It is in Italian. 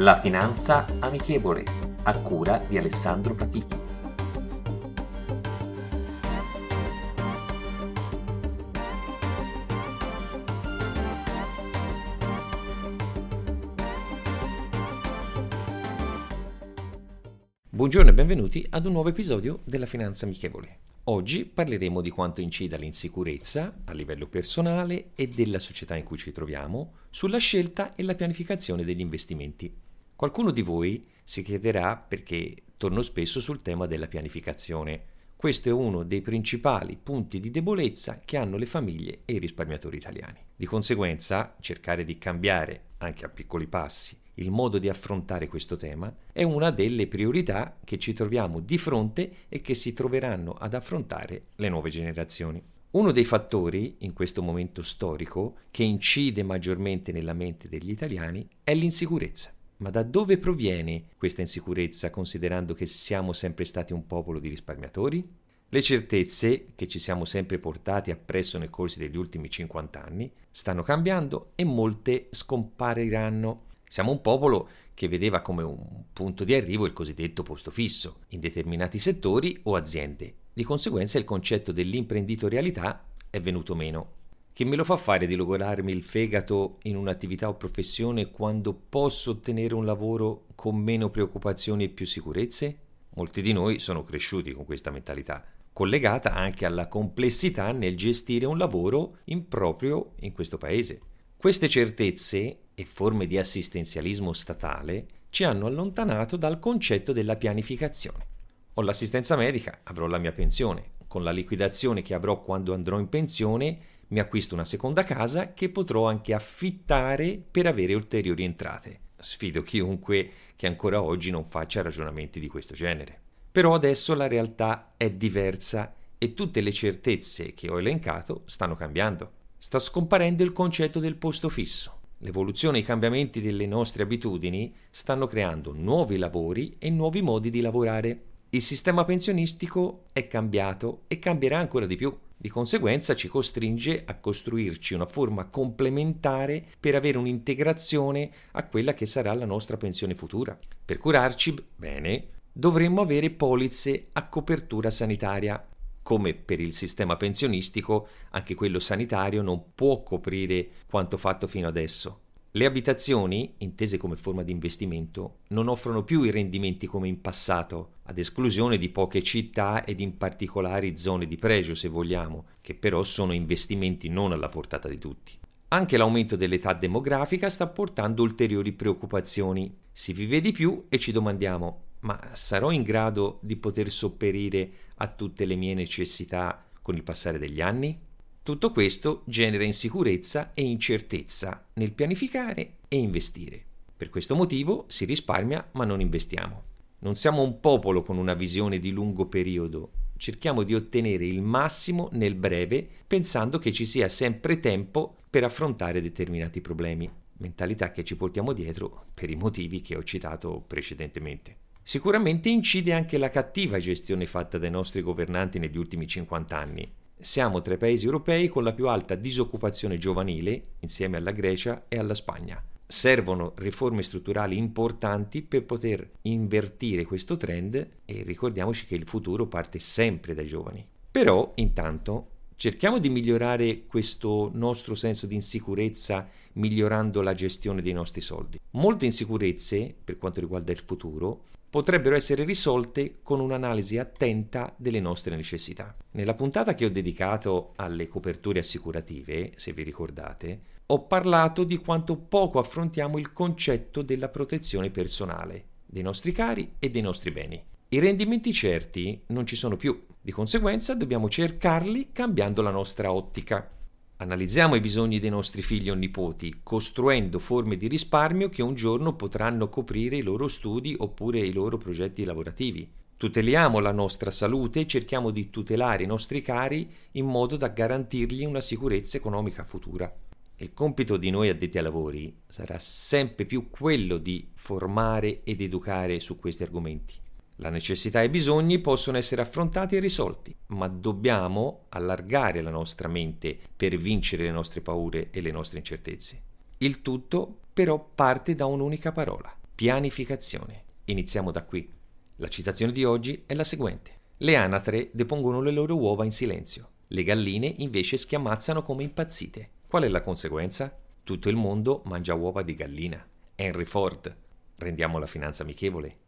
La finanza amichevole, a cura di Alessandro Fatichi. Buongiorno e benvenuti ad un nuovo episodio della Finanza Amichevole. Oggi parleremo di quanto incida l'insicurezza a livello personale e della società in cui ci troviamo sulla scelta e la pianificazione degli investimenti. Qualcuno di voi si chiederà perché torno spesso sul tema della pianificazione. Questo è uno dei principali punti di debolezza che hanno le famiglie e i risparmiatori italiani. Di conseguenza, cercare di cambiare, anche a piccoli passi, il modo di affrontare questo tema è una delle priorità che ci troviamo di fronte e che si troveranno ad affrontare le nuove generazioni. Uno dei fattori in questo momento storico che incide maggiormente nella mente degli italiani è l'insicurezza. Ma da dove proviene questa insicurezza considerando che siamo sempre stati un popolo di risparmiatori? Le certezze che ci siamo sempre portati appresso nel corso degli ultimi 50 anni stanno cambiando e molte scompariranno siamo un popolo che vedeva come un punto di arrivo il cosiddetto posto fisso in determinati settori o aziende. Di conseguenza il concetto dell'imprenditorialità è venuto meno. Che me lo fa fare di logorarmi il fegato in un'attività o professione quando posso ottenere un lavoro con meno preoccupazioni e più sicurezze? Molti di noi sono cresciuti con questa mentalità, collegata anche alla complessità nel gestire un lavoro improprio in questo paese. Queste certezze e forme di assistenzialismo statale ci hanno allontanato dal concetto della pianificazione. Ho l'assistenza medica, avrò la mia pensione. Con la liquidazione che avrò quando andrò in pensione, mi acquisto una seconda casa che potrò anche affittare per avere ulteriori entrate. Sfido chiunque che ancora oggi non faccia ragionamenti di questo genere. Però adesso la realtà è diversa e tutte le certezze che ho elencato stanno cambiando. Sta scomparendo il concetto del posto fisso. L'evoluzione e i cambiamenti delle nostre abitudini stanno creando nuovi lavori e nuovi modi di lavorare. Il sistema pensionistico è cambiato e cambierà ancora di più. Di conseguenza ci costringe a costruirci una forma complementare per avere un'integrazione a quella che sarà la nostra pensione futura. Per curarci bene, dovremmo avere polizze a copertura sanitaria come per il sistema pensionistico, anche quello sanitario non può coprire quanto fatto fino adesso. Le abitazioni, intese come forma di investimento, non offrono più i rendimenti come in passato, ad esclusione di poche città ed in particolari zone di pregio, se vogliamo, che però sono investimenti non alla portata di tutti. Anche l'aumento dell'età demografica sta portando ulteriori preoccupazioni. Si vive di più e ci domandiamo ma sarò in grado di poter sopperire a tutte le mie necessità con il passare degli anni? Tutto questo genera insicurezza e incertezza nel pianificare e investire. Per questo motivo si risparmia ma non investiamo. Non siamo un popolo con una visione di lungo periodo, cerchiamo di ottenere il massimo nel breve pensando che ci sia sempre tempo per affrontare determinati problemi, mentalità che ci portiamo dietro per i motivi che ho citato precedentemente. Sicuramente incide anche la cattiva gestione fatta dai nostri governanti negli ultimi 50 anni. Siamo tra i paesi europei con la più alta disoccupazione giovanile, insieme alla Grecia e alla Spagna. Servono riforme strutturali importanti per poter invertire questo trend e ricordiamoci che il futuro parte sempre dai giovani. Però, intanto, cerchiamo di migliorare questo nostro senso di insicurezza migliorando la gestione dei nostri soldi. Molte insicurezze, per quanto riguarda il futuro, potrebbero essere risolte con un'analisi attenta delle nostre necessità. Nella puntata che ho dedicato alle coperture assicurative, se vi ricordate, ho parlato di quanto poco affrontiamo il concetto della protezione personale dei nostri cari e dei nostri beni. I rendimenti certi non ci sono più. Di conseguenza dobbiamo cercarli cambiando la nostra ottica. Analizziamo i bisogni dei nostri figli o nipoti, costruendo forme di risparmio che un giorno potranno coprire i loro studi oppure i loro progetti lavorativi. Tuteliamo la nostra salute e cerchiamo di tutelare i nostri cari in modo da garantirgli una sicurezza economica futura. Il compito di noi addetti ai lavori sarà sempre più quello di formare ed educare su questi argomenti. La necessità e i bisogni possono essere affrontati e risolti, ma dobbiamo allargare la nostra mente per vincere le nostre paure e le nostre incertezze. Il tutto però parte da un'unica parola, pianificazione. Iniziamo da qui. La citazione di oggi è la seguente. Le anatre depongono le loro uova in silenzio, le galline invece schiamazzano come impazzite. Qual è la conseguenza? Tutto il mondo mangia uova di gallina. Henry Ford. Rendiamo la finanza amichevole.